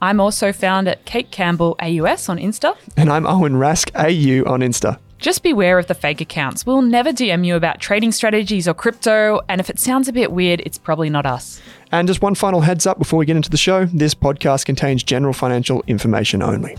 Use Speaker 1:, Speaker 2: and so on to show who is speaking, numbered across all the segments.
Speaker 1: I'm also found at Kate Campbell AUS on Insta.
Speaker 2: And I'm Owen Rask AU on Insta.
Speaker 1: Just beware of the fake accounts. We'll never DM you about trading strategies or crypto, and if it sounds a bit weird, it's probably not us.
Speaker 2: And just one final heads up before we get into the show this podcast contains general financial information only.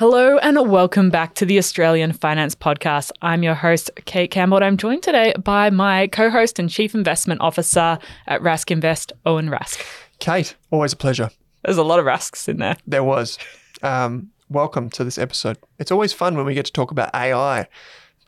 Speaker 1: Hello and welcome back to the Australian Finance Podcast. I'm your host, Kate Campbell, and I'm joined today by my co host and Chief Investment Officer at Rask Invest, Owen Rask.
Speaker 2: Kate, always a pleasure.
Speaker 1: There's a lot of Rasks in there.
Speaker 2: There was. Um, welcome to this episode. It's always fun when we get to talk about AI.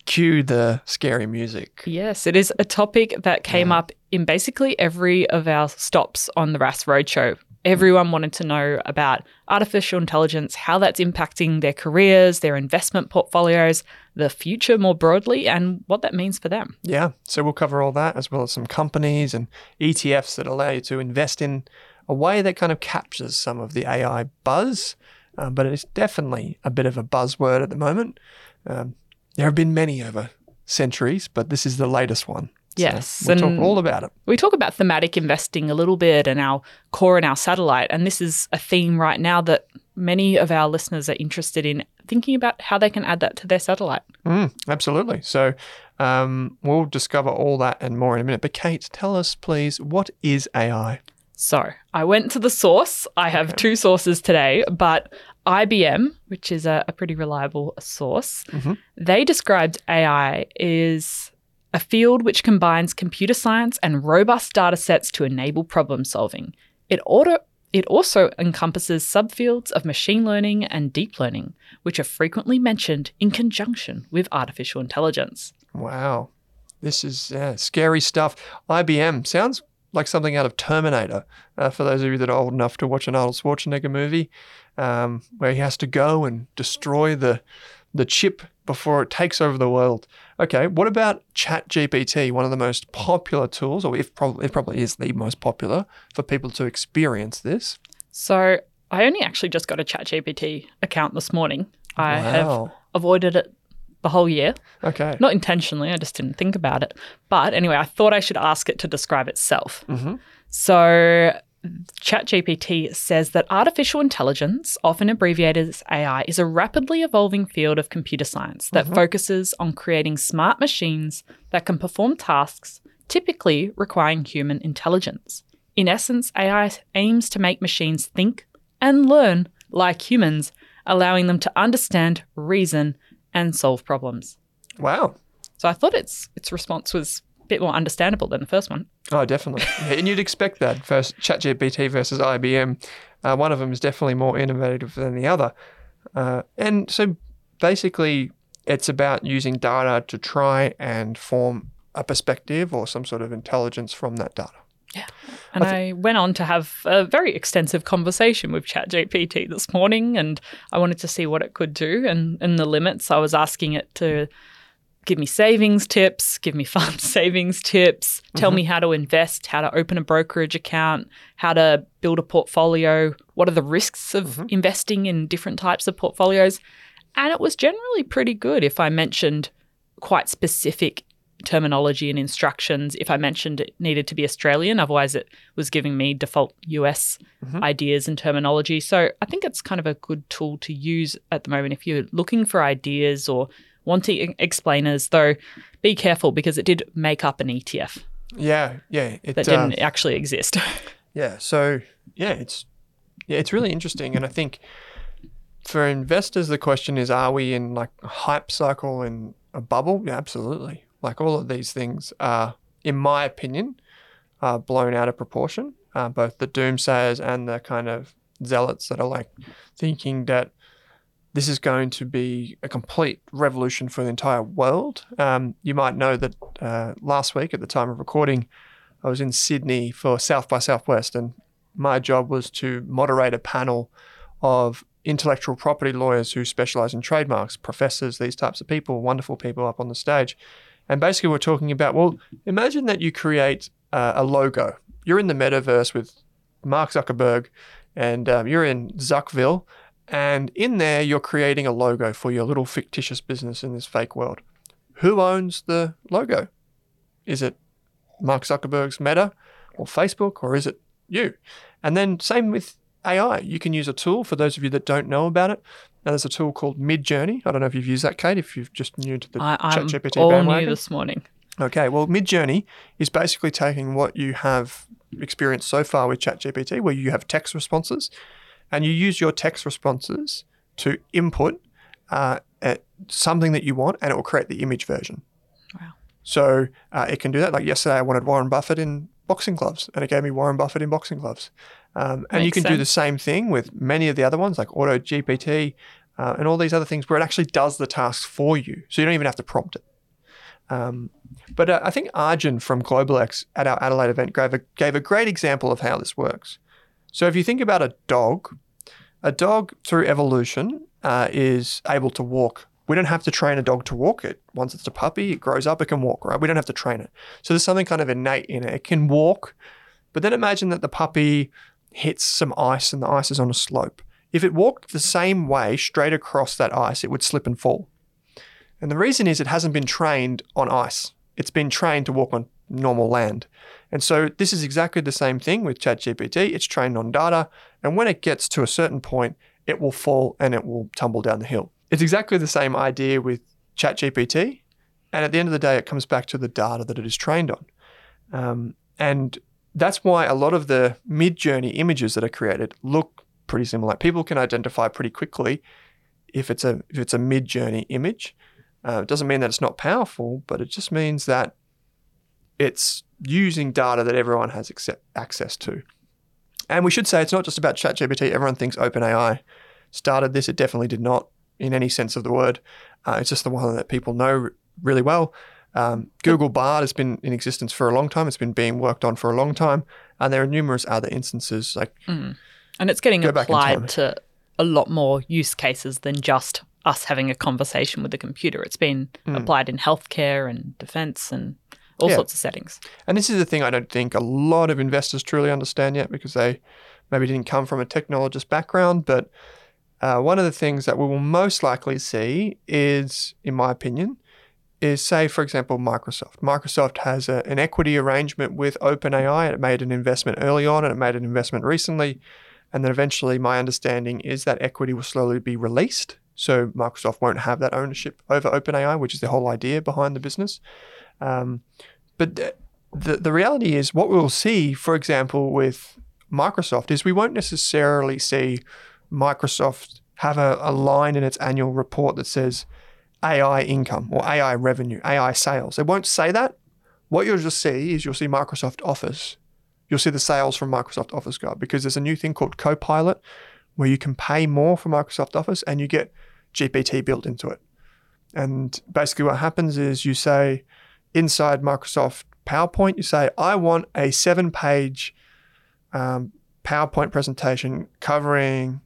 Speaker 2: Cue the scary music.
Speaker 1: Yes, it is a topic that came up in basically every of our stops on the Rask Roadshow. Everyone wanted to know about artificial intelligence, how that's impacting their careers, their investment portfolios, the future more broadly, and what that means for them.
Speaker 2: Yeah, so we'll cover all that as well as some companies and ETFs that allow you to invest in a way that kind of captures some of the AI buzz, uh, but it's definitely a bit of a buzzword at the moment. Um, there have been many over centuries, but this is the latest one. So
Speaker 1: Yes,
Speaker 2: we'll talk
Speaker 1: and-
Speaker 2: all about it.
Speaker 1: We talk about thematic investing a little bit and our core and our satellite. And this is a theme right now that many of our listeners are interested in thinking about how they can add that to their satellite.
Speaker 2: Mm, absolutely. So um, we'll discover all that and more in a minute. But Kate, tell us, please, what is AI?
Speaker 1: So I went to the source. I have two sources today, but IBM, which is a, a pretty reliable source,
Speaker 2: Mhm.
Speaker 1: they described AI is a field which combines computer science and robust data sets to enable problem solving. It auto it also encompasses subfields of machine learning and deep learning, which are frequently mentioned in conjunction with artificial intelligence.
Speaker 2: Wow. This is yeah, scary stuff. IBM sounds like something out of Terminator. Uh, for those of you that are old enough to watch an Arnold Schwarzenegger movie, um, where he has to go and destroy the the chip before it takes over the world. Okay, what about ChatGPT, one of the most popular tools, or if probably it probably is the most popular for people to experience this?
Speaker 1: So I only actually just got a ChatGPT account this morning. I have avoided it the whole year.
Speaker 2: Okay.
Speaker 1: Not intentionally, I just didn't think about it. But anyway, I thought I should ask it to describe itself.
Speaker 2: Mhm.
Speaker 1: So ChatGPT says that artificial intelligence, often abbreviated as AI, is a rapidly evolving field of computer science that mm-hmm. focuses on creating smart machines that can perform tasks typically requiring human intelligence. In essence, AI aims to make machines think and learn like humans, allowing them to understand, reason, and solve problems.
Speaker 2: Wow.
Speaker 1: So I thought its its response was bit more understandable than the first one.
Speaker 2: Oh, definitely. Yeah, and you'd expect that first ChatGPT versus IBM. Uh, one of them is definitely more innovative than the other. Uh, and so basically, it's about using data to try and form a perspective or some sort of intelligence from that data. Yeah.
Speaker 1: And I, went on to have a very extensive conversation with ChatGPT this morning, and I wanted to see what it could do and, and the limits. I was asking it to give me savings tips, give me fund savings tips, tell me mm-hmm. how to invest, how to open a brokerage account, how to build a portfolio, what are the risks of mm-hmm. investing in different types of portfolios. And it was generally pretty good if I mentioned quite specific terminology and instructions if I mentioned it needed to be Australian. Otherwise, it was giving me default US mm-hmm. ideas and terminology. So I think it's kind of a good tool to use at the moment if you're looking for ideas or wanting explainers, though be careful because it did make up an ETF
Speaker 2: Yeah, yeah. It,
Speaker 1: that
Speaker 2: uh,
Speaker 1: didn't actually exist.
Speaker 2: Yeah. So yeah, it's yeah, it's really interesting, and I think for investors, the question is: Are we in like a hype cycle in a bubble? Yeah, absolutely. Like all of these things are, in my opinion, are blown out of proportion. Uh, both the doomsayers and the kind of zealots that are like thinking that this is going to be a complete revolution for the entire world. Um, you might know that uh, last week, at the time of recording, I was in Sydney for South by Southwest, and my job was to moderate a panel of intellectual property lawyers who specialize in trademarks, professors, these types of people, wonderful people up on the stage. And basically, we're talking about well, imagine that you create uh, a logo. You're in the metaverse with Mark Zuckerberg, and um, you're in Zuckville, and in there, you're creating a logo for your little fictitious business in this fake world. Who owns the logo? Is it Mark Zuckerberg's Meta or Facebook, or is it you? And then, same with AI. You can use a tool for those of you that don't know about it. Now, there's a tool called Midjourney. I don't know if you've used that, Kate. If you've just new to the
Speaker 1: I, I'm
Speaker 2: ChatGPT
Speaker 1: all
Speaker 2: bandwagon.
Speaker 1: new this morning.
Speaker 2: Okay, well, Midjourney is basically taking what you have experienced so far with ChatGPT, where you have text responses, and you use your text responses to input uh, something that you want, and it will create the image version.
Speaker 1: Wow.
Speaker 2: So uh, it can do that. Like yesterday, I wanted Warren Buffett in boxing gloves, and it gave me Warren Buffett in boxing gloves. Um, and you
Speaker 1: Makes
Speaker 2: can do the same thing with many of the other ones, like Auto GPT uh, and all these other things, where it actually does the tasks for you. So you don't even have to prompt it. Um, but uh, I think Arjun from GlobalX at our Adelaide event gave a, gave a great example of how this works. So if you think about a dog, a dog through evolution uh, is able to walk. We don't have to train a dog to walk it. Once it's a puppy, it grows up, it can walk, right? We don't have to train it. So there's something kind of innate in it. It can walk, but then imagine that the puppy hits some ice and the ice is on a slope. If it walked the same way straight across that ice, it would slip and fall. And the reason is it hasn't been trained on ice. It's been trained to walk on normal land. And so this is exactly the same thing with ChatGPT. It's trained on data. And when it gets to a certain point, it will fall and it will tumble down the hill. It's exactly the same idea with ChatGPT. And at the end of the day, it comes back to the data that it is trained on. Um, and that's why a lot of the Midjourney images that are created look pretty similar. People can identify pretty quickly if it's a if it's a Midjourney image. Uh, it doesn't mean that it's not powerful, but it just means that it's using data that everyone has accept, access to. And we should say it's not just about ChatGPT. Everyone thinks OpenAI started this. It definitely did not, in any sense of the word. Uh, it's just the one that people know really well. Um, Google Bard has been in existence for a long time. It's been being worked on for a long time, and there are numerous other instances. Like
Speaker 1: And it's getting
Speaker 2: Go back in
Speaker 1: applied to a lot more use cases than just us having a conversation with the computer. It's been applied in healthcare and defense and all.
Speaker 2: Yeah.
Speaker 1: sorts of settings.
Speaker 2: And this is the thing I don't think a lot of investors truly understand yet because they maybe didn't come from a technologist background. But uh, one of the things that we will most likely see is, in my opinion, is say, for example, Microsoft. Microsoft has a, an equity arrangement with OpenAI. And It made an investment early on and it made an investment recently. And then eventually, my understanding is that equity will slowly be released. So Microsoft won't have that ownership over OpenAI, which is the whole idea behind the business. Um, but the, the, reality is, what we'll see, for example, with Microsoft, is we won't necessarily see Microsoft have a, a line in its annual report that says AI income or AI revenue, AI sales. It won't say that. What you'll just see is you'll see Microsoft Office. You'll see the sales from Microsoft Office go up because there's a new thing called Copilot where you can pay more for Microsoft Office and you get GPT built into it. And basically, what happens is you say inside Microsoft PowerPoint, you say, I want a seven page um, PowerPoint presentation covering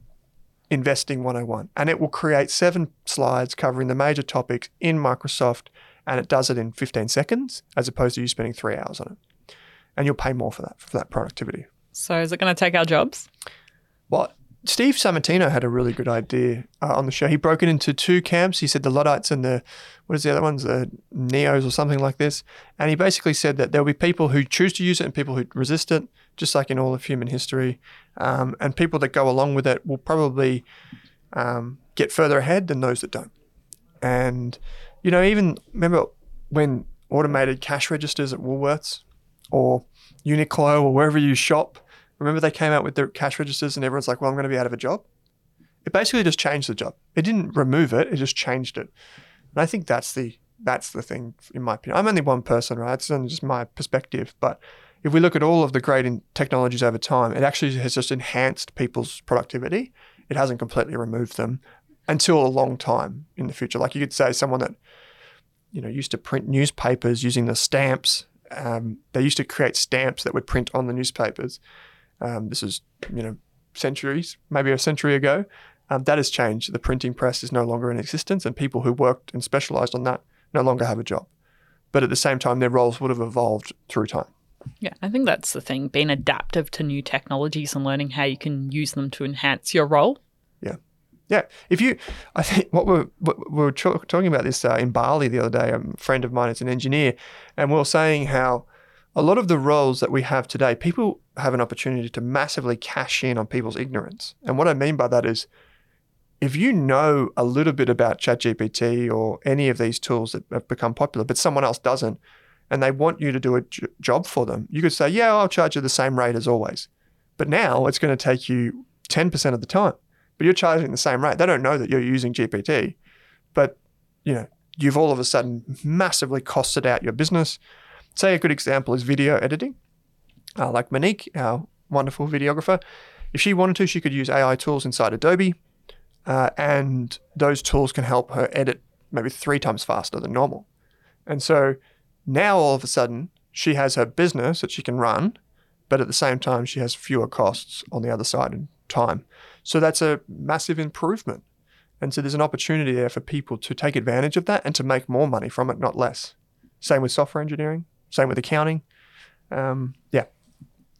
Speaker 2: Investing 101. And it will create seven slides covering the major topics in Microsoft. And it does it in 15 seconds as opposed to you spending three hours on it. And you'll pay more for that, for that productivity.
Speaker 1: So is it going to take our jobs?
Speaker 2: Well, Steve Sammartino had a really good idea uh, on the show. He broke it into two camps. He said the Luddites and the, what is the other ones, the Neos or something like this. And he basically said that there'll be people who choose to use it and people who resist it, just like in all of human history. Um, and people that go along with it will probably um, get further ahead than those that don't. And, you know, even remember when automated cash registers at Woolworths or Uniqlo or wherever you shop, remember they came out with the cash registers and everyone's like, well, I'm going to be out of a job? It basically just changed the job. It didn't remove it, it just changed it. And I think that's the that's the thing in my opinion. I'm only one person, right? It's only just my perspective. But if we look at all of the great technologies over time, it actually has just enhanced people's productivity. It hasn't completely removed them until a long time in the future. Like you could say someone that you know used to print newspapers using the stamps. Um, they used to create stamps that would print on the newspapers. Um, this is you know centuries, maybe a century ago. Um, that has changed. The printing press is no longer in existence, and people who worked and specialized on that no longer have a job. But at the same time, their roles would have evolved through time.
Speaker 1: Yeah, I think that's the thing being adaptive to new technologies and learning how you can use them to enhance your role.
Speaker 2: Yeah. Yeah. If you, I think what we're, what we were talking about this uh, in Bali the other day, a friend of mine is an engineer, and we are saying how a lot of the roles that we have today, people have an opportunity to massively cash in on people's ignorance. And what I mean by that is, if you know a little bit about ChatGPT or any of these tools that have become popular, but someone else doesn't, and they want you to do a j- job for them, you could say, Yeah, I'll charge you the same rate as always. But now it's going to take you 10% of the time, but you're charging the same rate. They don't know that you're using GPT, but you know, you've all of a sudden massively costed out your business. Say a good example is video editing. Uh, like Monique, our wonderful videographer, if she wanted to, she could use AI tools inside Adobe uh, and those tools can help her edit maybe three times faster than normal. And so now all of a sudden, she has her business that she can run, but at the same time, she has fewer costs on the other side in time. So that's a massive improvement. And so there's an opportunity there for people to take advantage of that and to make more money from it, not less. Same with software engineering, same with accounting. Um, yeah,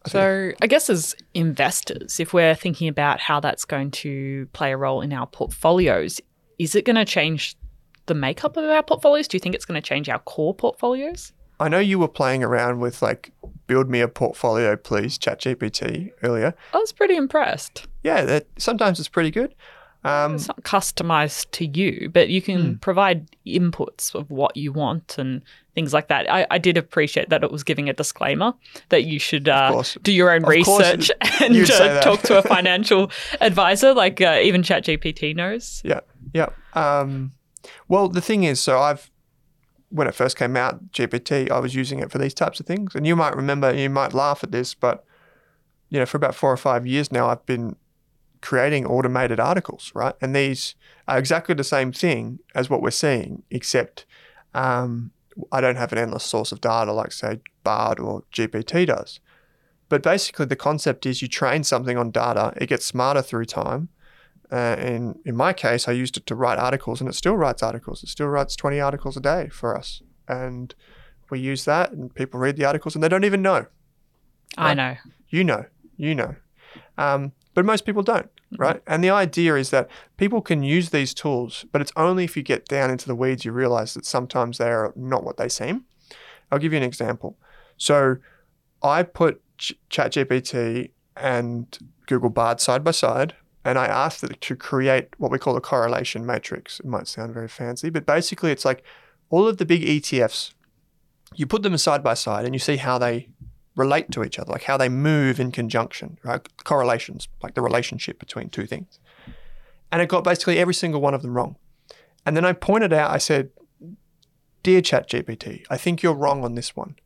Speaker 1: so, I guess as investors, if we're thinking about how that's going to play a role in our portfolios, is it going to change the makeup of our portfolios? Do you think it's going to change our core portfolios?
Speaker 2: I know you were playing around with like build me a portfolio, please, ChatGPT earlier.
Speaker 1: I was pretty impressed.
Speaker 2: Yeah, that, sometimes it's pretty good.
Speaker 1: Um, it's not customized to you, but you can hmm. provide inputs of what you want and things like that. I, I, did appreciate that it was giving a disclaimer that you should uh, do your own of research and uh, talk to a financial advisor, like uh, even ChatGPT knows.
Speaker 2: Yeah, yeah. Um, well, the thing is, so I've when it first came out, GPT, I was using it for these types of things, and you might remember, you might laugh at this, but you know, for about four or five years now, I've been creating automated articles, right? And these are exactly the same thing as what we're seeing, except um, I don't have an endless source of data like, say, Bard or GPT does. But basically, the concept is you train something on data, it gets smarter through time. Uh, and in my case, I used it to write articles, and it still writes articles. It still writes 20 articles a day for us. And we use that, and people read the articles, and they don't even know.
Speaker 1: Right? I know.
Speaker 2: You know. You know. Um, but most people don't. Mm-hmm. right? And the idea is that people can use these tools, but it's only if you get down into the weeds you realize that sometimes they are not what they seem. I'll give you an example. So I put Ch- ChatGPT and Google Bard side by side, and I asked it to create what we call a correlation matrix. It might sound very fancy, but basically it's like all of the big ETFs, you put them side by side and you see how they relate to each other, like how they move in conjunction, right? Correlations, like the relationship between two things. And it got basically every single one of them wrong. And then I pointed out, I said, Dear ChatGPT, I think you're wrong on this one.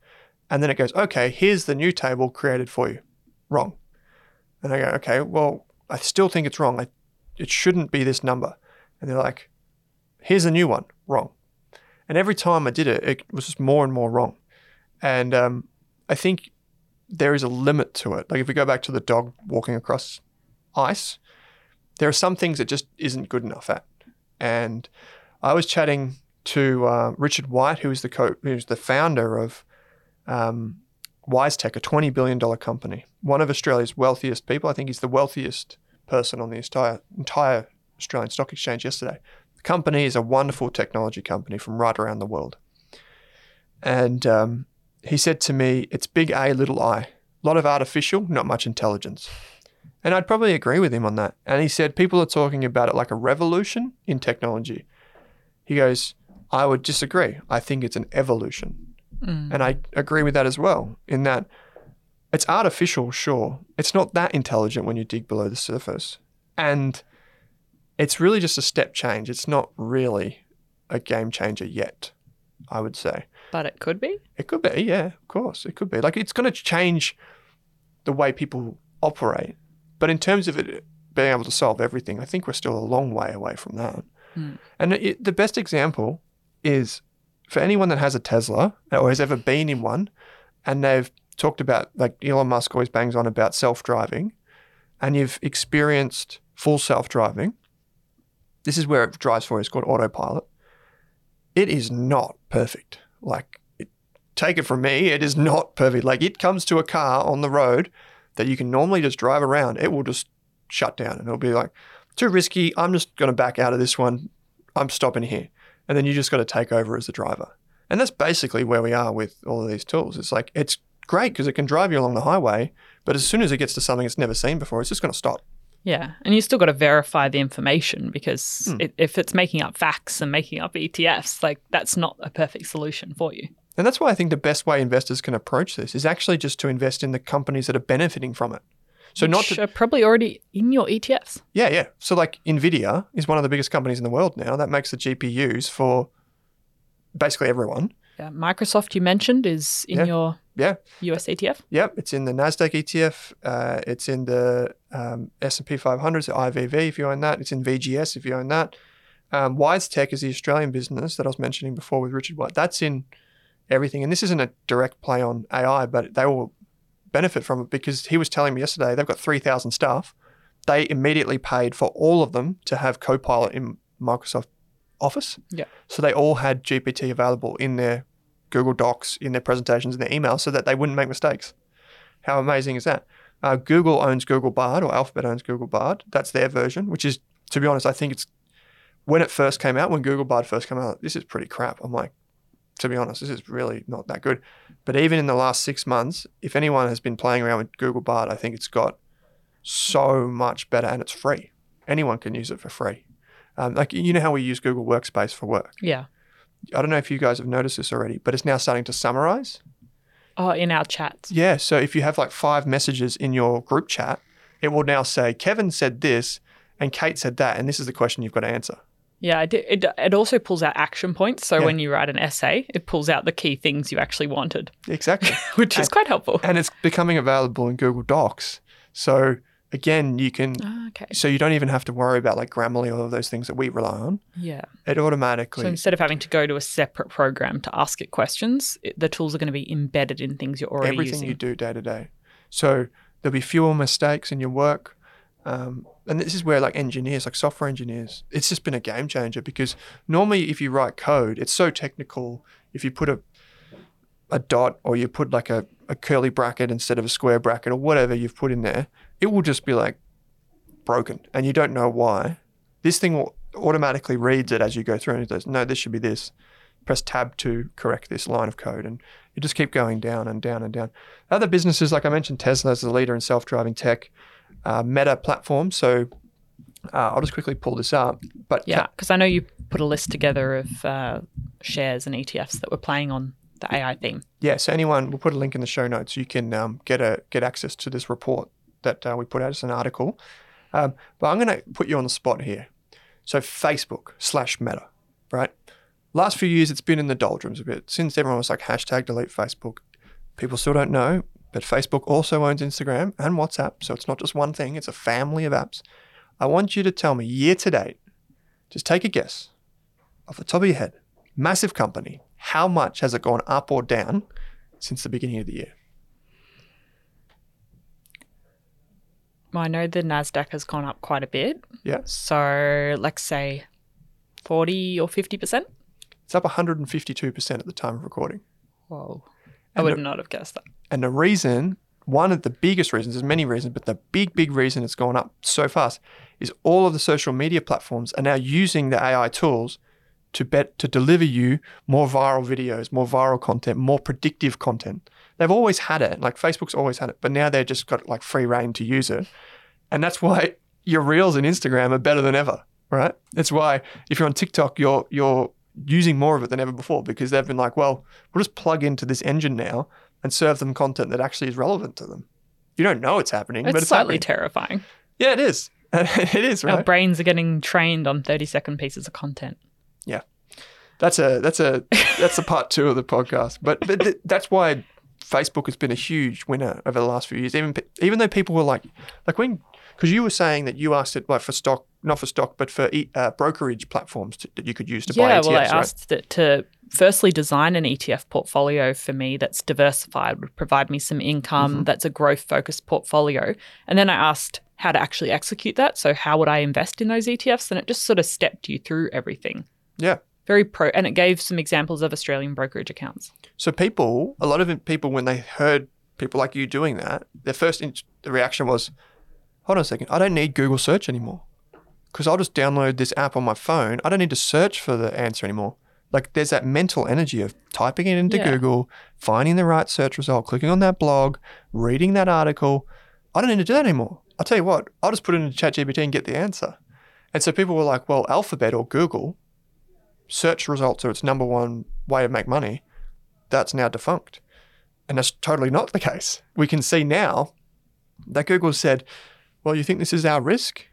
Speaker 2: And then it goes, okay, here's the new table created for you. Wrong. And I go, okay, well, I still think it's wrong. I, it shouldn't be this number. And they're like, here's a new one. Wrong. And every time I did it, it was just more and more wrong. And um, I think there is a limit to it. Like if we go back to the dog walking across ice, there are some things it just isn't good enough at. And I was chatting to uh, Richard White, who is the co- who's the founder of um, WiseTech, a twenty billion dollar company, one of Australia's wealthiest people. I think he's the wealthiest person on the entire entire Australian Stock Exchange yesterday. The company is a wonderful technology company from right around the world, and um, he said to me, It's big A, little I. A lot of artificial, not much intelligence. And I'd probably agree with him on that. And he said, People are talking about it like a revolution in technology. He goes, I would disagree. I think it's an evolution. Mm. And I agree with that as well, in that it's artificial, sure. It's not that intelligent when you dig below the surface. And it's really just a step change. It's not really a game changer yet, I would say.
Speaker 1: But it could be?
Speaker 2: It could be, yeah, of course. It could be. Like it's going to change the way people operate. But in terms of it being able to solve everything, I think we're still a long way away from that. Mm. And it, the best example is for anyone that has a Tesla or has ever been in one, and they've talked about, like Elon Musk always bangs on about self driving, and you've experienced full self driving, this is where it drives for. It's called autopilot. It is not perfect. Like, take it from me, it is not perfect. Like, it comes to a car on the road that you can normally just drive around. It will just shut down and it'll be like, too risky. I'm just going to back out of this one. I'm stopping here. And then you just got to take over as the driver. And that's basically where we are with all of these tools. It's like, it's great because it can drive you along the highway, but as soon as it gets to something it's never seen before, it's just going to stop.
Speaker 1: Yeah, and you still got to verify the information because
Speaker 2: Hmm.
Speaker 1: it, if it's making up facts and making up ETFs, like that's not a perfect solution for you.
Speaker 2: And that's why I think the best way investors can approach this is actually just to invest in the companies that are benefiting from it. So not to,
Speaker 1: are probably already in your ETFs.
Speaker 2: yeah, yeah. So like Nvidia is one of the biggest companies in the world now that makes the GPUs for basically everyone.
Speaker 1: Yeah, Microsoft you mentioned is in
Speaker 2: Yeah.
Speaker 1: your
Speaker 2: Yeah,
Speaker 1: US ETF.
Speaker 2: Yep, it's in the Nasdaq ETF. Uh, it's in the um, S and P 500, the IVV if you own that. It's in VGS if you own that. Um, WiseTech is the Australian business that I was mentioning before with Richard White. That's in everything, and this isn't a direct play on AI, but they will benefit from it because he was telling me yesterday they've got three thousand staff. They immediately paid for all of them to have Copilot in Microsoft Office.
Speaker 1: Yeah.
Speaker 2: So they all had GPT available in their Google Docs, in their presentations, in their emails, so that they wouldn't make mistakes. How amazing is that? Uh, Google owns Google Bard, or Alphabet owns Google Bard. That's their version, which is, to be honest, I think it's when it first came out, when Google Bard first came out, this is pretty crap. I'm like, to be honest, this is really not that good. But even in the last six months, if anyone has been playing around with Google Bard, I think it's got so much better and it's free. Anyone can use it for free. Um, like, you know how we use Google Workspace for work?
Speaker 1: Yeah.
Speaker 2: I don't know if you guys have noticed this already, but it's now starting to summarize.
Speaker 1: Oh, in our chats.
Speaker 2: Yeah. So if you have like five messages in your group chat, it will now say, Kevin said this and Kate said that. And this is the question you've got to answer.
Speaker 1: Yeah, it, it, it also pulls out action points. So
Speaker 2: Yeah.
Speaker 1: when you write an essay, it pulls out the key things you actually wanted,
Speaker 2: Exactly.
Speaker 1: which is quite helpful.
Speaker 2: and it's becoming available in Google Docs. So again, you can,
Speaker 1: Ah, okay.
Speaker 2: so you don't even have to worry about like Grammarly or all of those things that we rely on.
Speaker 1: Yeah.
Speaker 2: It automatically,
Speaker 1: So instead of having to go to a separate program to ask it questions, it, the tools are going to be embedded in things you're already
Speaker 2: everything
Speaker 1: using.
Speaker 2: you do day to day. So there'll be fewer mistakes in your work. Um, and this is where like engineers, like software engineers, it's just been a game changer because normally if you write code, it's so technical. If you put a a dot or you put like a, a curly bracket instead of a square bracket or whatever you've put in there, it will just be like broken and you don't know why. This thing will automatically reads it as you go through and it says, no, this should be this. Press tab to correct this line of code. And you just keep going down and down and down. Other businesses, like I mentioned, Tesla is the leader in self driving tech, uh, Meta platform. So uh, I'll just quickly pull this up. But
Speaker 1: Yeah, because I know you put a list together of uh, shares and ETFs that were playing on the AI theme.
Speaker 2: yeah, so anyone, we'll put a link in the show notes. You can um, get a get access to this report that uh, we put out. It's an article. Um, but I'm going to put you on the spot here. So Facebook slash Meta, right? Last few years, it's been in the doldrums a bit. Since everyone was like hashtag delete Facebook, people still don't know. But Facebook also owns Instagram and WhatsApp, so it's not just one thing; it's a family of apps. I want you to tell me year to date. Just take a guess, off the top of your head. Massive company. How much has it gone up or down since the beginning of the year?
Speaker 1: Well, I know the NASDAQ has gone up quite a bit.
Speaker 2: Yeah.
Speaker 1: So let's say 40 or 50%.
Speaker 2: It's up 152% at the time of recording.
Speaker 1: Whoa. I
Speaker 2: And
Speaker 1: would not have guessed that.
Speaker 2: And the reason, one of the biggest reasons, there's many reasons, but the big, big reason it's gone up so fast is all of the social media platforms are now using the AI tools to bet to deliver you more viral videos, more viral content, more predictive content. They've always had it, like Facebook's always had it, but now they've just got like free reign to use it. And that's why your reels and Instagram are better than ever, right? That's why if you're on TikTok, you're you're using more of it than ever before because they've been like, well, we'll just plug into this engine now and serve them content that actually is relevant to them. You don't know it's happening,
Speaker 1: It's
Speaker 2: but it's
Speaker 1: slightly
Speaker 2: happening.
Speaker 1: terrifying.
Speaker 2: yeah, it is. it is,
Speaker 1: Our brains are getting trained on 30 second pieces of content.
Speaker 2: Yeah, that's a that's a that's a part two of the podcast. But but th- that's why Facebook has been a huge winner over the last few years. Even even though people were like like when Because you were saying that you asked it like for stock, not for stock, but for e- uh, brokerage platforms to, that you could use to buy
Speaker 1: yeah, well, I
Speaker 2: right?
Speaker 1: asked it to firstly design an ETF portfolio for me that's diversified, would provide me some income,
Speaker 2: Mm-hmm.
Speaker 1: that's a growth focused portfolio. And then I asked how to actually execute that. So, how would I invest in those ETFs? And it just sort of stepped you through everything.
Speaker 2: Yeah.
Speaker 1: Very pro, and it gave some examples of Australian brokerage accounts.
Speaker 2: So people, a lot of people, when they heard people like you doing that, their first in- reaction was, "Hold on a second, I don't need Google search anymore, because I'll just download this app on my phone. I don't need to search for the answer anymore." Like there's that mental energy of typing it into
Speaker 1: Yeah.
Speaker 2: Google, finding the right search result, clicking on that blog, reading that article. I don't need to do that anymore. I'll tell you what, I'll just put it into ChatGPT and get the answer. And so people were like, well, Alphabet or Google, search results are its number one way to make money. That's now defunct. And that's totally not the case. We can see now that Google said, well, you think this is our risk?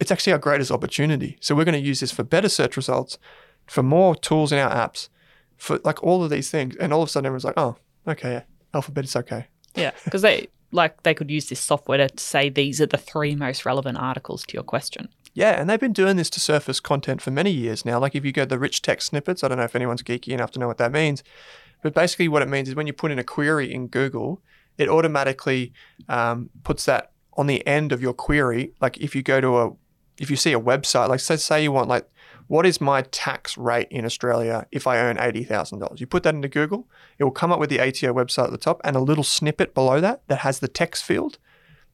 Speaker 2: It's actually our greatest opportunity. So we're going to use this for better search results, for more tools in our apps, for like all of these things. And all of a sudden everyone's like, oh, okay, Alphabet is okay.
Speaker 1: Yeah, because they like they could use this software to say these are the three most relevant articles to your question.
Speaker 2: Yeah, and they've been doing this to surface content for many years now. Like if you go to the rich text snippets, I don't know if anyone's geeky enough to know what that means, but basically what it means is when you put in a query in Google, it automatically um, puts that on the end of your query. Like if you go to a, if you see a website, like say, say you want like, what is my tax rate in Australia if I earn eighty thousand dollars? You put that into Google, it will come up with the ATO website at the top and a little snippet below that that has the text field.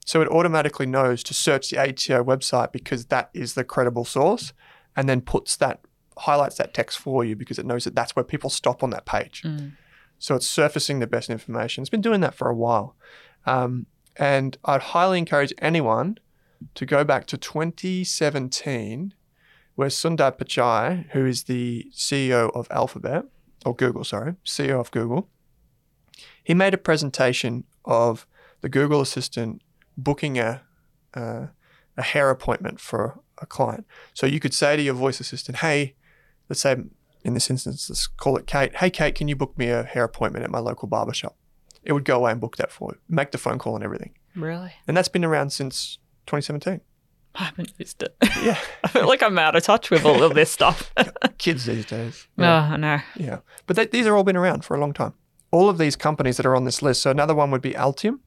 Speaker 2: So it automatically knows to search the ATO website because that is the credible source and then puts that, highlights that text for you because it knows that that's where people stop on that page. So it's surfacing the best information. It's been doing that for a while. Um, and I'd highly encourage anyone to go back to 2017, where Sundar Pichai, who is the CEO of Alphabet, or Google, sorry, CEO of Google, he made a presentation of the Google Assistant booking a, uh, a hair appointment for a client. So you could say to your voice assistant, hey, let's say in this instance, let's call it Kate. Hey, Kate, can you book me a hair appointment at my local barber shop? It would go away and book that for you, make the phone call and everything.
Speaker 1: Really,
Speaker 2: And that's been around since 2017.
Speaker 1: I haven't used it.
Speaker 2: Yeah.
Speaker 1: I feel like I'm out of touch with all of this stuff.
Speaker 2: Kids these days.
Speaker 1: Oh, I know.
Speaker 2: Yeah. But they, these are all been around for a long time. All of these companies that are on this list. So another one would be Altium.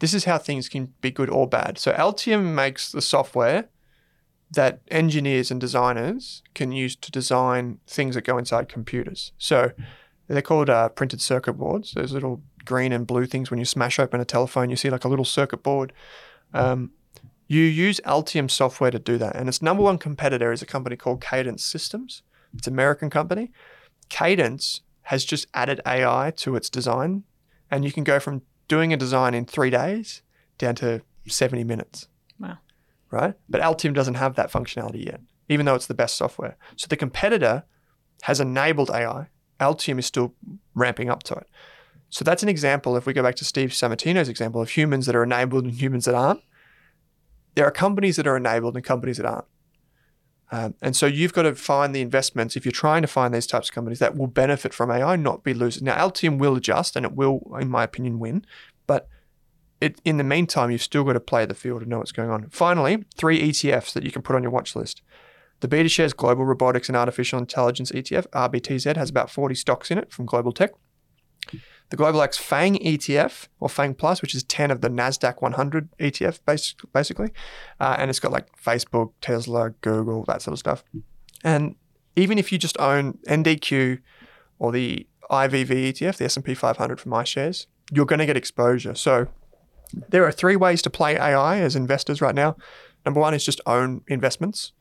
Speaker 2: This is how things can be good or bad. So Altium makes the software that engineers and designers can use to design things that go inside computers. So they're called uh, printed circuit boards. Those little green and blue things when you smash open a telephone, you see like a little circuit board. Um, you use Altium software to do that. And its number one competitor is a company called Cadence Systems. It's an American company. Cadence has just added AI to its design, and you can go from doing a design in three days down to 70 minutes.
Speaker 1: Wow.
Speaker 2: Right? But Altium doesn't have that functionality yet, even though it's the best software. So the competitor has enabled AI. Altium is still ramping up to it. So that's an example. If we go back to Steve Sammartino's example of humans that are enabled and humans that aren't, there are companies that are enabled and companies that aren't. Um, and so you've got to find the investments if you're trying to find these types of companies that will benefit from AI, not be losers. Now, Altium will adjust and it will, in my opinion, win. But it, in the meantime, you've still got to play the field and know what's going on. Finally, three ETFs that you can put on your watch list. The BetaShares Global Robotics and Artificial Intelligence ETF, RBTZ, has about 40 stocks in it from Global Tech. The Global X FANG ETF, or FANG Plus, which is 10 of the NASDAQ 100 ETF, bas- basically. Uh, and it's got like Facebook, Tesla, Google, that sort of stuff. And even if you just own NDQ or the IVV ETF, the S&P 500 for my shares, you're going to get exposure. So there are three ways to play AI as investors right now. Number one is just own investments.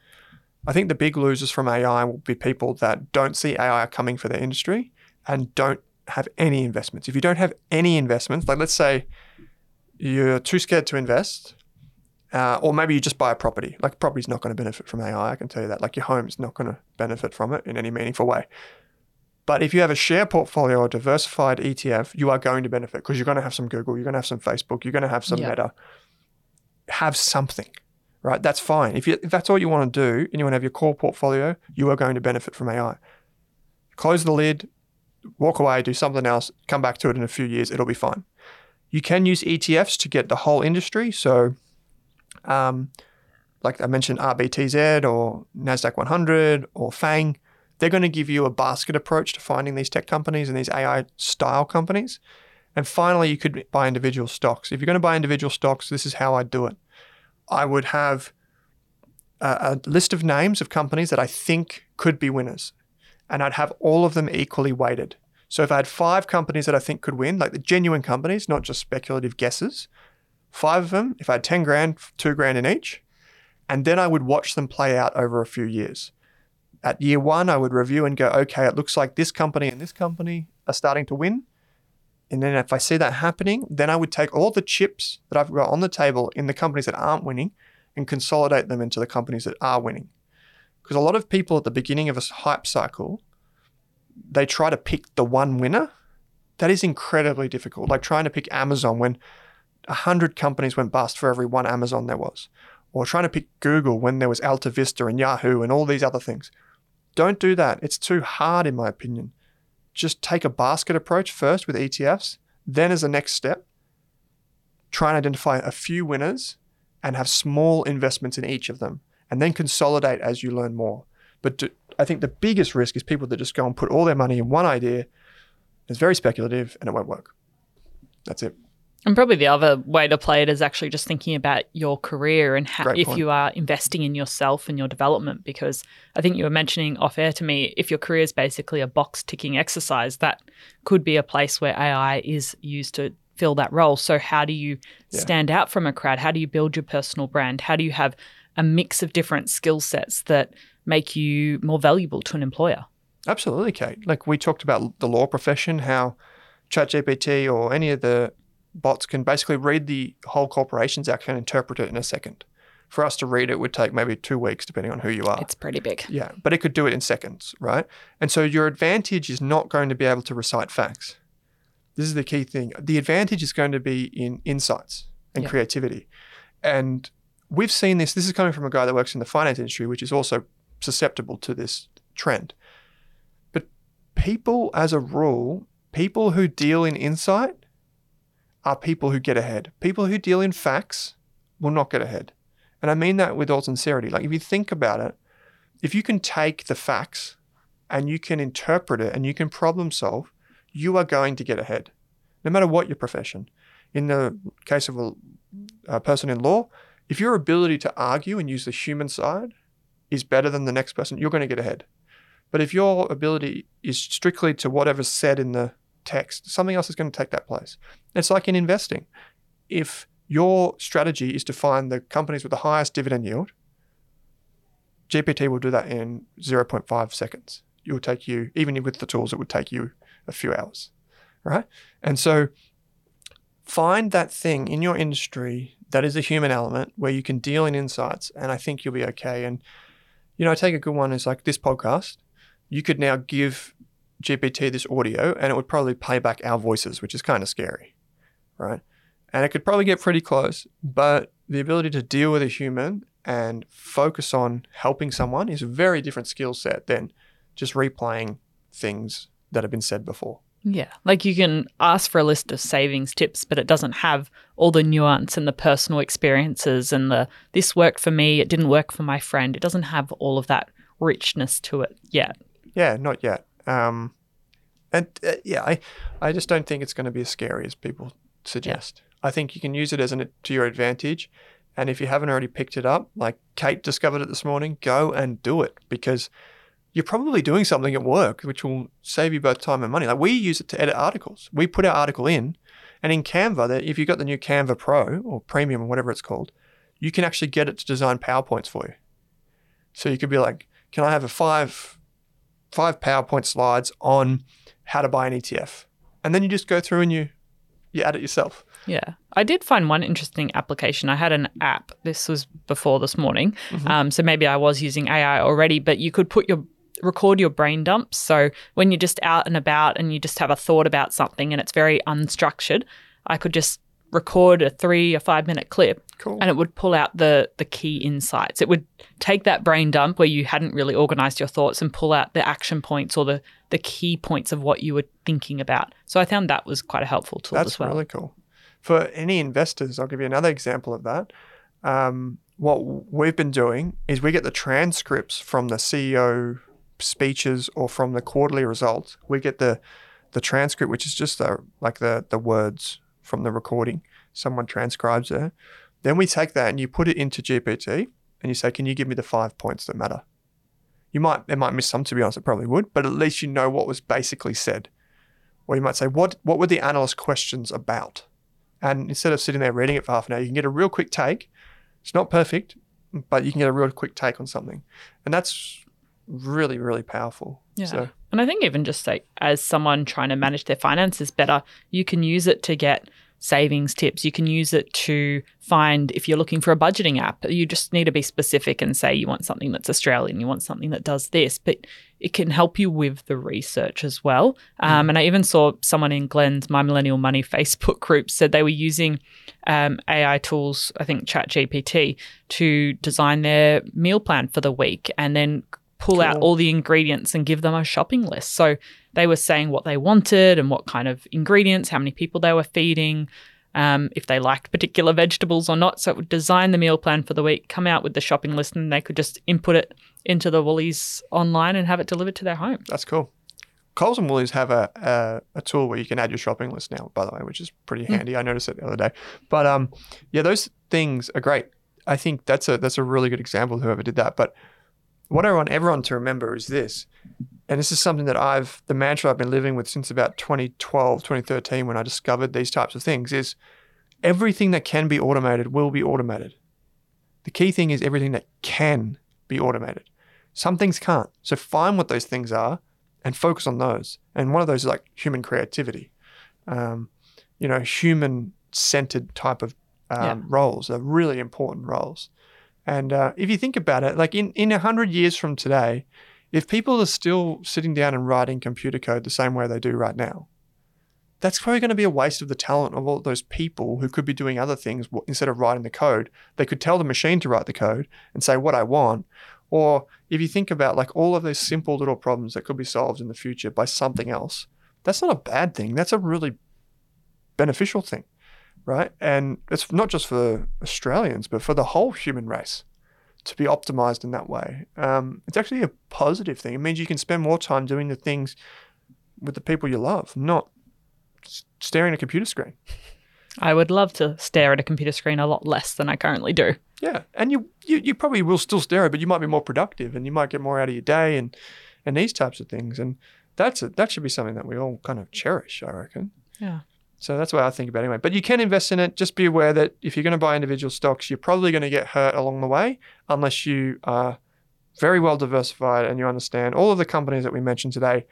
Speaker 2: I think the big losers from AI will be people that don't see AI coming for their industry and don't have any investments. If you don't have any investments, like let's say you're too scared to invest, uh, or maybe you just buy a property. Like property's not going to benefit from AI, I can tell you that. Like your home's not going to benefit from it in any meaningful way. But if you have a share portfolio or diversified ETF, you are going to benefit because you're going to have some Google, you're going to have some Facebook, you're going to have some
Speaker 1: Yeah.
Speaker 2: Meta. Have something, right? That's fine. If, you, if that's all you want to do and you want to have your core portfolio, you are going to benefit from AI. Close the lid, walk away, do something else, come back to it in a few years, it'll be fine. You can use ETFs to get the whole industry. So um, like I mentioned, RBTZ or NASDAQ 100 or FANG, they're going to give you a basket approach to finding these tech companies and these AI style companies. And finally, you could buy individual stocks. If you're going to buy individual stocks, this is how I'd do it. I would have a, a list of names of companies that I think could be winners, and I'd have all of them equally weighted. So if I had five companies that I think could win, like the genuine companies, not just speculative guesses, five of them, if I had 10 grand, two grand in each, and then I would watch them play out over a few years. At year one, I would review and go, okay, it looks like this company and this company are starting to win. And then if I see that happening, then I would take all the chips that I've got on the table in the companies that aren't winning and consolidate them into the companies that are winning. Because a lot of people at the beginning of a hype cycle, they try to pick the one winner. That is incredibly difficult. Like trying to pick Amazon when 100 companies went bust for every one Amazon there was, or trying to pick Google when there was AltaVista and Yahoo and all these other things. Don't do that. It's too hard, in my opinion. Just take a basket approach first with ETFs, then, as a next step, try and identify a few winners and have small investments in each of them, and then consolidate as you learn more. But do, I think the biggest risk is people that just go and put all their money in one idea. It's very speculative and it won't work. That's it.
Speaker 1: And probably the other way to play it is actually just thinking about your career and how, if you are investing in yourself and your development. Because I think you were mentioning off air to me, if your career is basically a box ticking exercise, that could be a place where AI is used to fill that role. So, how do you yeah. stand out from a crowd? How do you build your personal brand? How do you have a mix of different skill sets that make you more valuable to an employer?
Speaker 2: Absolutely, Kate. Like we talked about the law profession, how ChatGPT or any of the bots can basically read the whole Corporations Act and interpret it in a second. For us to read it would take maybe two weeks, depending on who you are.
Speaker 1: It's pretty big.
Speaker 2: Yeah, but it could do it in seconds, right? And so your advantage is not going to be able to recite facts. This is the key thing. The advantage is going to be in insights and creativity. And we've seen this. This is coming from a guy that works in the finance industry, which is also susceptible to this trend. But people, as a rule, people who deal in insight are people who get ahead. People who deal in facts will not get ahead. And I mean that with all sincerity. Like, if you think about it, if you can take the facts and you can interpret it and you can problem solve, you are going to get ahead, no matter what your profession. In the case of a, a person in law, if your ability to argue and use the human side is better than the next person, you're going to get ahead. But if your ability is strictly to whatever's said in the text, something else is going to take that place. It's like in investing. If your strategy is to find the companies with the highest dividend yield, GPT will do that in 0.5 seconds. It will take you, even with the tools, it would take you a few hours, right? And so find that thing in your industry that is a human element where you can deal in insights, and I think you'll be okay. And, you know, I take a good one is like this podcast. You could now give GPT this audio and it would probably play back our voices, which is kind of scary, right? And it could probably get pretty close, but the ability to deal with a human and focus on helping someone is a very different skill set than just replaying things that have been said before.
Speaker 1: Yeah. Like you can ask for a list of savings tips, but it doesn't have all the nuance and the personal experiences and the this worked for me, it didn't work for my friend. It doesn't have all of that richness to it yet.
Speaker 2: Yeah, not yet. Um, and uh, yeah, I, I just don't think it's going to be as scary as people suggest. Yeah. I think you can use it as an to your advantage. And if you haven't already picked it up, like Kate discovered it this morning, go and do it because you're probably doing something at work which will save you both time and money. Like we use it to edit articles. We put our article in, and in Canva, that if you've got the new Canva Pro or Premium or whatever it's called, you can actually get it to design PowerPoints for you. So you could be like, can I have a five five PowerPoint slides on how to buy an ETF. And then you just go through and you you add it yourself.
Speaker 1: Yeah. I did find one interesting application. I had an app. This was before this morning. Mm-hmm. Um, so maybe I was using AI already, but you could put your record your brain dumps. So when you're just out and about and you just have a thought about something and it's very unstructured, I could just record a three or five minute clip
Speaker 2: cool.
Speaker 1: and it would pull out the the key insights. It would take that brain dump where you hadn't really organized your thoughts and pull out the action points or the the key points of what you were thinking about. So i found that was quite a helpful tool
Speaker 2: that's
Speaker 1: as well.
Speaker 2: really cool. For any investors i'll give you another example of that. Um, what we've been doing is we get the transcripts from the CEO speeches or from the quarterly results. We get the the transcript, which is just the like the the words from the recording. Someone transcribes it. Then we take that and you put it into GPT and you say, "Can you give me the five points that matter?" You might it might miss some to be honest, it probably would, but at least you know what was basically said. Or you might say, "What what were the analyst questions about?" And instead of sitting there reading it for half an hour, you can get a real quick take. It's not perfect, but you can get a real quick take on something, and that's really really powerful.
Speaker 1: Yeah.
Speaker 2: So,
Speaker 1: And I think even just like as someone trying to manage their finances better, you can use it to get savings tips. You can use it to find if you're looking for a budgeting app, you just need to be specific and say you want something that's Australian, you want something that does this, but it can help you with the research as well. Um, and I even saw someone in Glen's My Millennial Money Facebook group said they were using um, AI tools, I think ChatGPT, to design their meal plan for the week and then pull out all the ingredients and give them a shopping list. So they were saying what they wanted and what kind of ingredients, how many people they were feeding, um, if they liked particular vegetables or not. So it would design the meal plan for the week, come out with the shopping list, and they could just input it into the Woolies online and have it delivered to their home.
Speaker 2: That's cool. Coles and Woolies have a, a a tool where you can add your shopping list now, by the way, which is pretty handy. I noticed it the other day. But um, yeah, those things are great. I think that's a that's a really good example whoever did that. But what I want everyone to remember is this, and this is something that I've the mantra I've been living with since about 2012, 2013, when I discovered these types of things is everything that can be automated will be automated. The key thing is everything that can be automated. Some things can't. So find what those things are and focus on those. And one of those is like human creativity, um, you know, human centered type of um,
Speaker 1: Yeah.
Speaker 2: roles are really important roles. And uh, if you think about it, like in, in 100 years from today, if people are still sitting down and writing computer code the same way they do right now, that's probably going to be a waste of the talent of all those people who could be doing other things instead of writing the code. They could tell the machine to write the code and say what I want. Or if you think about like all of those simple little problems that could be solved in the future by something else, that's not a bad thing. That's a really beneficial thing, right? And it's not just for Australians, but for the whole human race to be optimized in that way. Um, it's actually a positive thing. It means you can spend more time doing the things with the people you love, not staring at a computer screen.
Speaker 1: I would love to stare at a computer screen a lot less than I currently do.
Speaker 2: Yeah, and you, you you probably will still stare at, it, but you might be more productive, and you might get more out of your day, and and these types of things, and that's a, that should be something that we all kind of cherish, I reckon.
Speaker 1: Yeah.
Speaker 2: So that's what I think about it anyway. But you can invest in it. Just be aware that if you're going to buy individual stocks, you're probably going to get hurt along the way unless you are very well diversified and you understand all of the companies that we mentioned today.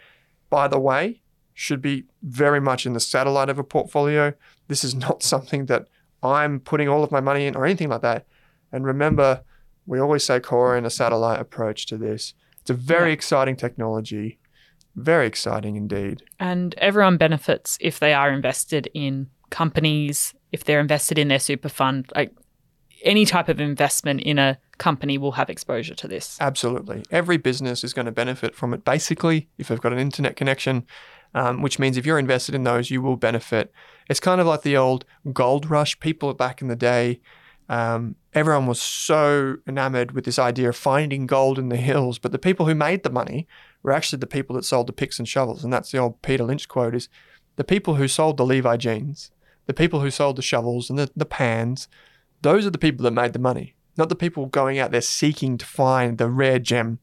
Speaker 2: By the way, should be very much in the satellite of a portfolio. This is not something that I'm putting all of my money in or anything like that. And remember, we always say core and a satellite approach to this. It's a very
Speaker 1: Yeah.
Speaker 2: exciting technology, very exciting indeed.
Speaker 1: And everyone benefits if they are invested in companies, if they're invested in their super fund. Like any type of investment in a company will have exposure to this.
Speaker 2: Absolutely. Every business is going to benefit from it basically if they've got an internet connection, um, which means if you're invested in those, you will benefit. It's kind of like the old gold rush. People back in the day, um, everyone was so enamored with this idea of finding gold in the hills, but the people who made the money were actually the people that sold the picks and shovels. And that's the old Peter Lynch quote is the people who sold the Levi jeans, the people who sold the shovels and the, the pans, those are the people that made the money, not the people going out there seeking to find the rare gem.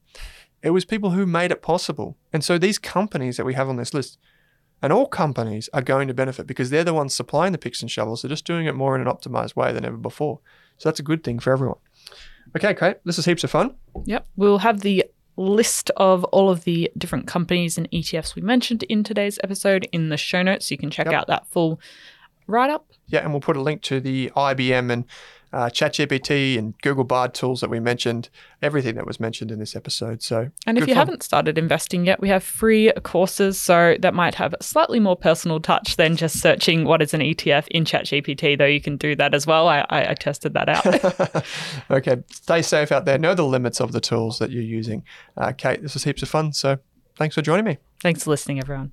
Speaker 2: It was people who made it possible. And so these companies that we have on this list, and all companies are going to benefit because they're the ones supplying the picks and shovels. They're just doing it more in an optimized way than ever before. So that's a good thing for everyone. Okay, Kate, this is heaps of fun.
Speaker 1: Yep. We'll have the list of all of the different companies and ETFs we mentioned in today's episode in the show notes. So you can check
Speaker 2: Yep.
Speaker 1: out that full write up.
Speaker 2: Yeah, and we'll put a link to the IBM and uh, ChatGPT and Google Bard tools that we mentioned, everything that was mentioned in this episode. So,
Speaker 1: And if you
Speaker 2: fun.
Speaker 1: haven't started investing yet, we have free courses. So that might have a slightly more personal touch than just searching what is an ETF in ChatGPT, though you can do that as well. I, I, I tested that out.
Speaker 2: okay, stay safe out there. Know the limits of the tools that you're using. Uh, Kate, this was heaps of fun. So, thanks for joining me.
Speaker 1: Thanks for listening, everyone.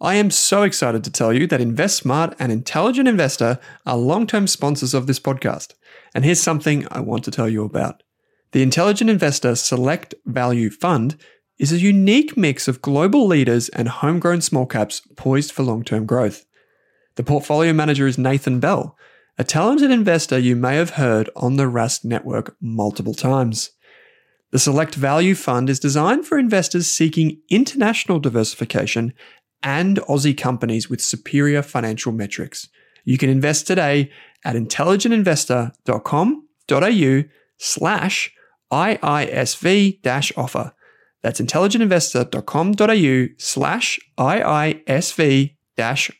Speaker 2: I am so excited to tell you that InvestSmart and Intelligent Investor are long term sponsors of this podcast. And here's something I want to tell you about. The Intelligent Investor Select Value Fund is a unique mix of global leaders and homegrown small caps poised for long term growth. The portfolio manager is Nathan Bell, a talented investor you may have heard on the Rask network multiple times. The Select Value Fund is designed for investors seeking international diversification and Aussie companies with superior financial metrics. You can invest today at intelligentinvestor.com.au slash IISV offer. That's intelligentinvestor.com.au slash IISV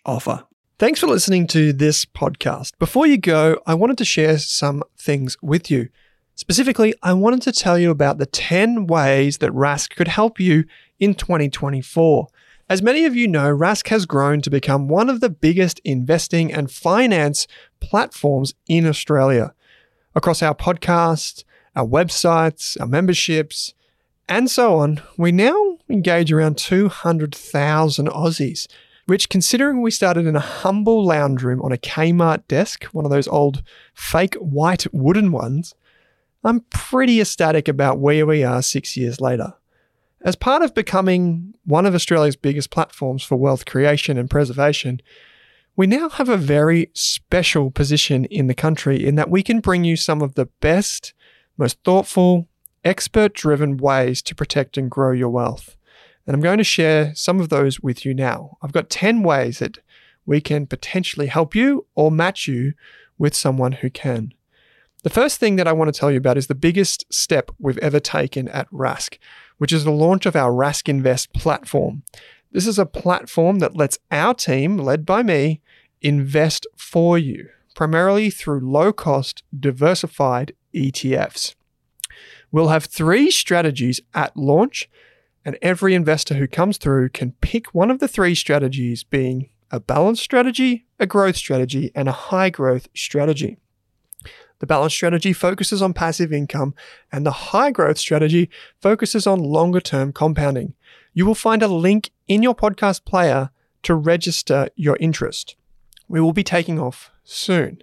Speaker 2: offer. Thanks for listening to this podcast. Before you go, I wanted to share some things with you. Specifically, I wanted to tell you about the 10 ways that Rask could help you in 2024. As many of you know, Rask has grown to become one of the biggest investing and finance platforms in Australia. Across our podcast, our websites, our memberships, and so on, we now engage around 200,000 Aussies, which, considering we started in a humble lounge room on a Kmart desk, one of those old fake white wooden ones, I'm pretty ecstatic about where we are six years later. As part of becoming one of Australia's biggest platforms for wealth creation and preservation, we now have a very special position in the country in that we can bring you some of the best, most thoughtful, expert driven ways to protect and grow your wealth. And I'm going to share some of those with you now. I've got 10 ways that we can potentially help you or match you with someone who can. The first thing that I want to tell you about is the biggest step we've ever taken at Rask, which is the launch of our Rask Invest platform. This is a platform that lets our team, led by me, invest for you, primarily through low cost, diversified ETFs. We'll have three strategies at launch, and every investor who comes through can pick one of the three strategies, being a balanced strategy, a growth strategy, and a high growth strategy. The balanced strategy focuses on passive income, and the high growth strategy focuses on longer term compounding. You will find a link in your podcast player to register your interest. We will be taking off soon.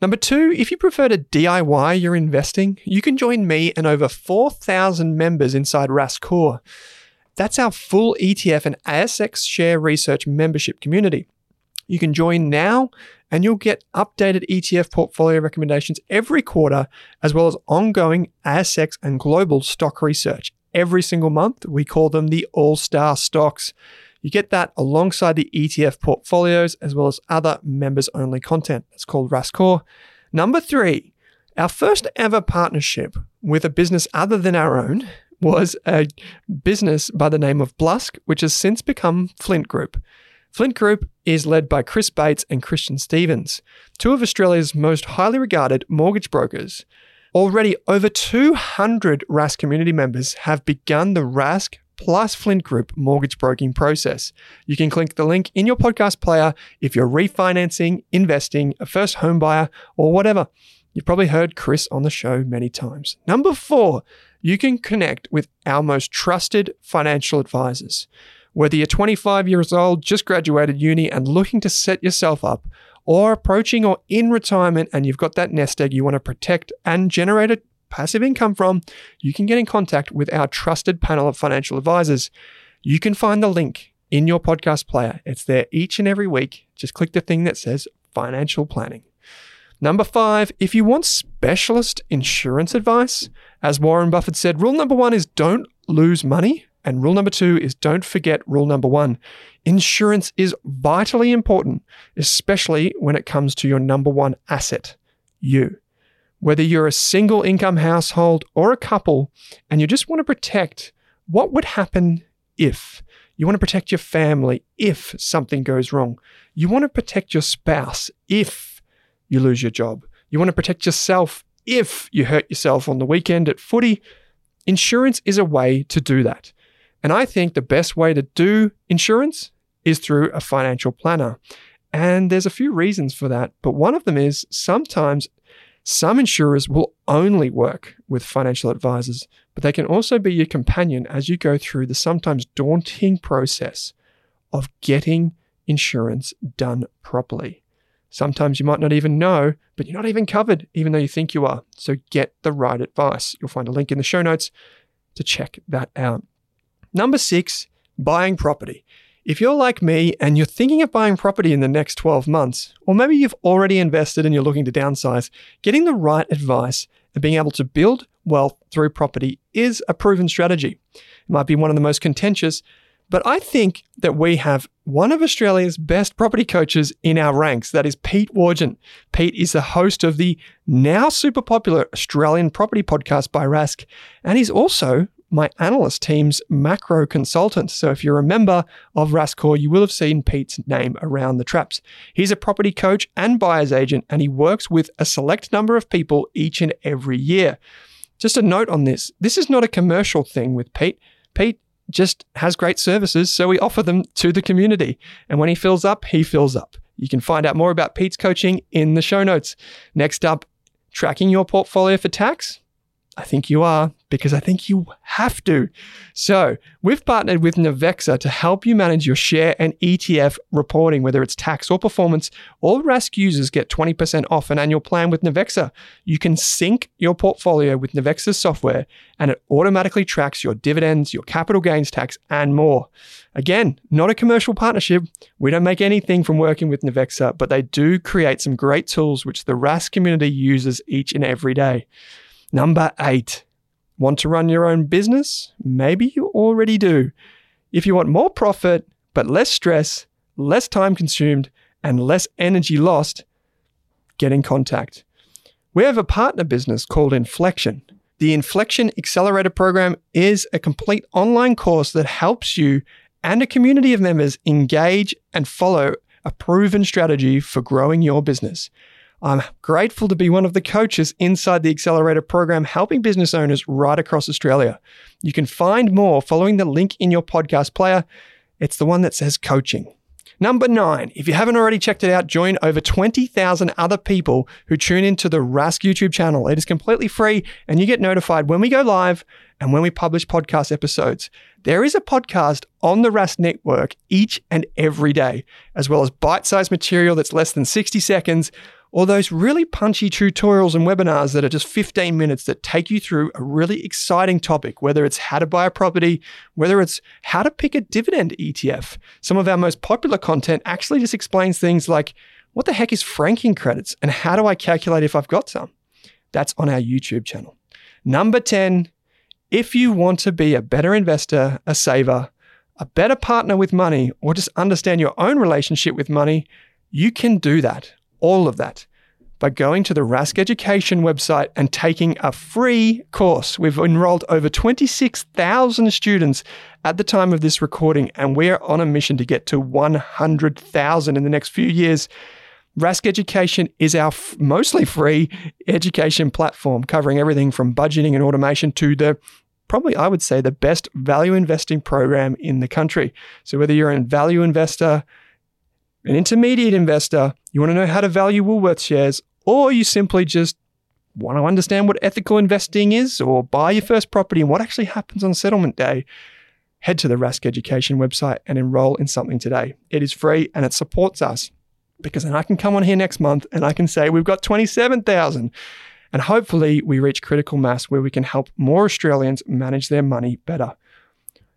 Speaker 2: Number two, if you prefer to DIY your investing, you can join me and over 4,000 members inside Rask Core. That's our full ETF and ASX share research membership community. You can join now and you'll get updated ETF portfolio recommendations every quarter, as well as ongoing ASX and global stock research. Every single month, we call them the All Star Stocks. You get that alongside the ETF portfolios, as well as other members only content. It's called Rask Core. Number three, our first ever partnership with a business other than our own was a business by the name of Blusk, which has since become Flint Group. Flint Group is led by Chris Bates and Christian Stevens, two of Australia's most highly regarded mortgage brokers. Already over 200 Rask community members have begun the Rask plus Flint Group mortgage broking process. You can click the link in your podcast player if you're refinancing, investing, a first home buyer, or whatever. You've probably heard Chris on the show many times. Number four, you can connect with our most trusted financial advisors. Whether you're 25 years old, just graduated uni, and looking to set yourself up, or approaching or in retirement and you've got that nest egg you want to protect and generate a passive income from, you can get in contact with our trusted panel of financial advisors. You can find the link in your podcast player. It's there each and every week. Just click the thing that says financial planning. Number five, if you want specialist insurance advice, as Warren Buffett said, rule number one is don't lose money. And rule number two is don't forget rule number one. Insurance is vitally important, especially when it comes to your number one asset, you. Whether you're a single income household or a couple, and you just want to protect what would happen if. You want to protect your family if something goes wrong. You want to protect your spouse if you lose your job. You want to protect yourself if you hurt yourself on the weekend at footy. Insurance is a way to do that. And I think the best way to do insurance is through a financial planner. And there's a few reasons for that, but one of them is sometimes some insurers will only work with financial advisors, but they can also be your companion as you go through the sometimes daunting process of getting insurance done properly. Sometimes you might not even know, but you're not even covered, even though you think you are. So get the right advice. You'll find a link in the show notes to check that out. Number six, buying property. If you're like me and you're thinking of buying property in the next 12 months, or maybe you've already invested and you're looking to downsize, getting the right advice and being able to build wealth through property is a proven strategy. It might be one of the most contentious, but I think that we have one of Australia's best property coaches in our ranks. That is Pete Wargent. Pete is the host of the now super popular Australian property podcast by Rask, and he's also my analyst team's macro consultant. So if you're a member of Rask Core, you will have seen Pete's name around the traps. He's a property coach and buyer's agent, and he works with a select number of people each and every year. Just a note on this this is not a commercial thing with Pete. Pete just has great services, so we offer them to the community. And when he fills up, he fills up. You can find out more about Pete's coaching in the show notes. Next up, tracking your portfolio for tax. I think you are because I think you have to. So, we've partnered with Navexa to help you manage your share and ETF reporting, whether it's tax or performance. All Rask users get 20% off an annual plan with Navexa. You can sync your portfolio with Navexa's software and it automatically tracks your dividends, your capital gains tax, and more. Again, not a commercial partnership. We don't make anything from working with Navexa, but they do create some great tools which the Rask community uses each and every day. Number eight, want to run your own business? Maybe you already do. If you want more profit, but less stress, less time consumed, and less energy lost, get in contact. We have a partner business called Inflection. The Inflection Accelerator Program is a complete online course that helps you and a community of members engage and follow a proven strategy for growing your business. I'm grateful to be one of the coaches inside the Accelerator program, helping business owners right across Australia. You can find more following the link in your podcast player. It's the one that says coaching. Number nine, if you haven't already checked it out, join over 20,000 other people who tune into the Rask YouTube channel. It is completely free and you get notified when we go live and when we publish podcast episodes. There is a podcast on the Rask network each and every day, as well as bite sized material that's less than 60 seconds or those really punchy tutorials and webinars that are just 15 minutes that take you through a really exciting topic, whether it's how to buy a property, whether it's how to pick a dividend ETF. Some of our most popular content actually just explains things like what the heck is franking credits and how do I calculate if I've got some? That's on our YouTube channel. Number 10, if you want to be a better investor, a saver, a better partner with money, or just understand your own relationship with money, you can do that all of that by going to the Rask Education website and taking a free course. We've enrolled over 26,000 students at the time of this recording, and we're on a mission to get to 100,000 in the next few years. Rask Education is our f- mostly free education platform covering everything from budgeting and automation to the probably, I would say, the best value investing program in the country. So, whether you're a value investor, an intermediate investor, you want to know how to value Woolworth shares, or you simply just want to understand what ethical investing is or buy your first property and what actually happens on settlement day, head to the Rask Education website and enroll in something today. It is free and it supports us because then I can come on here next month and I can say we've got 27,000. And hopefully we reach critical mass where we can help more Australians manage their money better.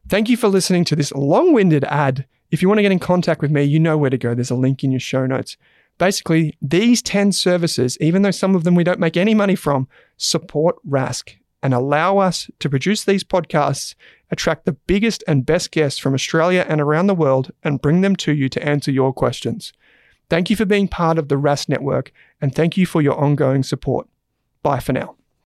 Speaker 2: Thank you for listening to this long winded ad. If you want to get in contact with me, you know where to go. There's a link in your show notes. Basically, these 10 services, even though some of them we don't make any money from, support Rask and allow us to produce these podcasts, attract the biggest and best guests from Australia and around the world, and bring them to you to answer your questions. Thank you for being part of the Rask Network, and thank you for your ongoing support. Bye for now.